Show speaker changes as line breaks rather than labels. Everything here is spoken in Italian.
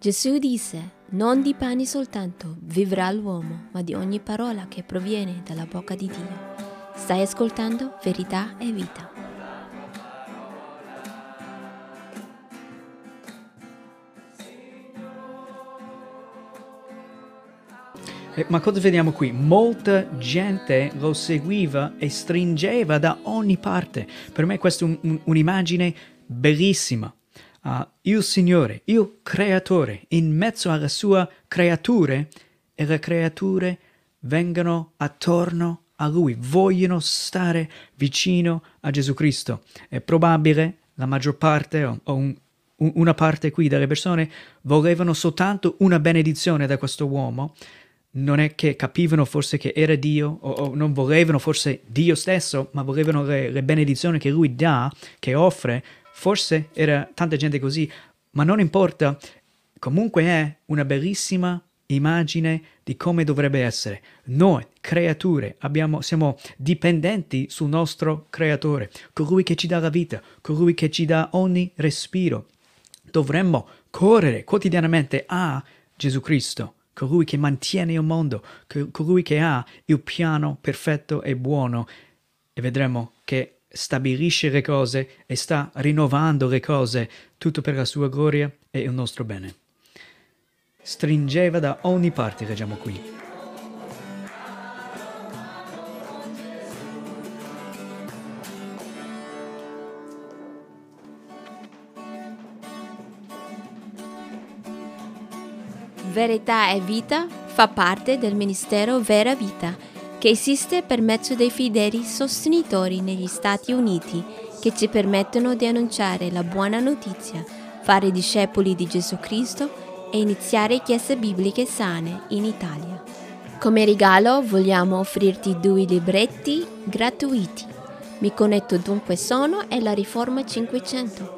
Gesù disse, non di pane soltanto vivrà l'uomo, ma di ogni parola che proviene dalla bocca di Dio. Stai ascoltando verità e vita.
Eh, ma cosa vediamo qui? Molta gente lo seguiva e stringeva da ogni parte. Per me questa è un, un, un'immagine bellissima. Uh, il Signore, il Creatore, in mezzo alle sue creature, e le creature vengono attorno a Lui, vogliono stare vicino a Gesù Cristo. È probabile la maggior parte o, o un, una parte qui delle persone volevano soltanto una benedizione da questo uomo, non è che capivano forse che era Dio o, o non volevano forse Dio stesso, ma volevano le, le, benedizioni che lui dà, che offre. Forse era tanta gente così, ma non importa. Comunque è una bellissima immagine di come dovrebbe essere. Noi, creature, abbiamo, siamo dipendenti sul nostro creatore, colui che ci dà la vita, colui che ci dà ogni respiro. Dovremmo correre quotidianamente a Gesù Cristo colui che mantiene il mondo, colui che ha il piano perfetto e buono e vedremo che stabilisce le cose e sta rinnovando le cose, tutto per la sua gloria e il nostro bene. Stringeva da ogni parte, leggiamo qui.
Verità e Vita fa parte del Ministero Vera Vita, che esiste per mezzo dei fedeli sostenitori negli Stati Uniti che ci permettono di annunciare la buona notizia, fare discepoli di Gesù Cristo e iniziare chiese bibliche sane in Italia. Come regalo vogliamo offrirti due libretti gratuiti. Mi connetto dunque sono e la Riforma 500.